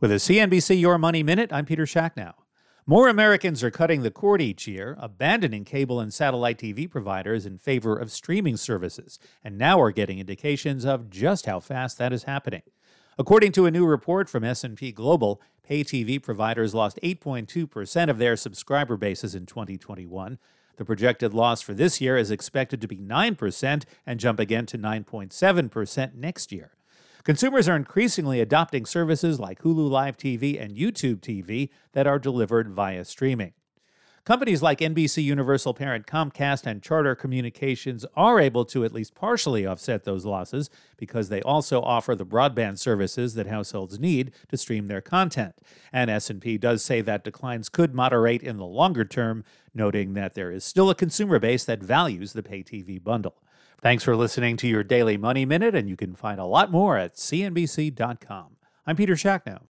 With a CNBC Your Money Minute, I'm Peter Schacknow. More Americans are cutting the cord each year, abandoning cable and satellite TV providers in favor of streaming services, and now are getting indications of just how fast that is happening. According to a new report from S&P Global, pay TV providers lost 8.2% of their subscriber bases in 2021. The projected loss for this year is expected to be 9% and jump again to 9.7% next year. Consumers are increasingly adopting services like Hulu Live TV and YouTube TV that are delivered via streaming. Companies like NBC Universal parent Comcast and Charter Communications are able to at least partially offset those losses because they also offer the broadband services that households need to stream their content. And S&P does say that declines could moderate in the longer term, noting that there is still a consumer base that values the pay TV bundle. Thanks for listening to your Daily Money Minute, and you can find a lot more at CNBC.com. I'm Peter Schacknow.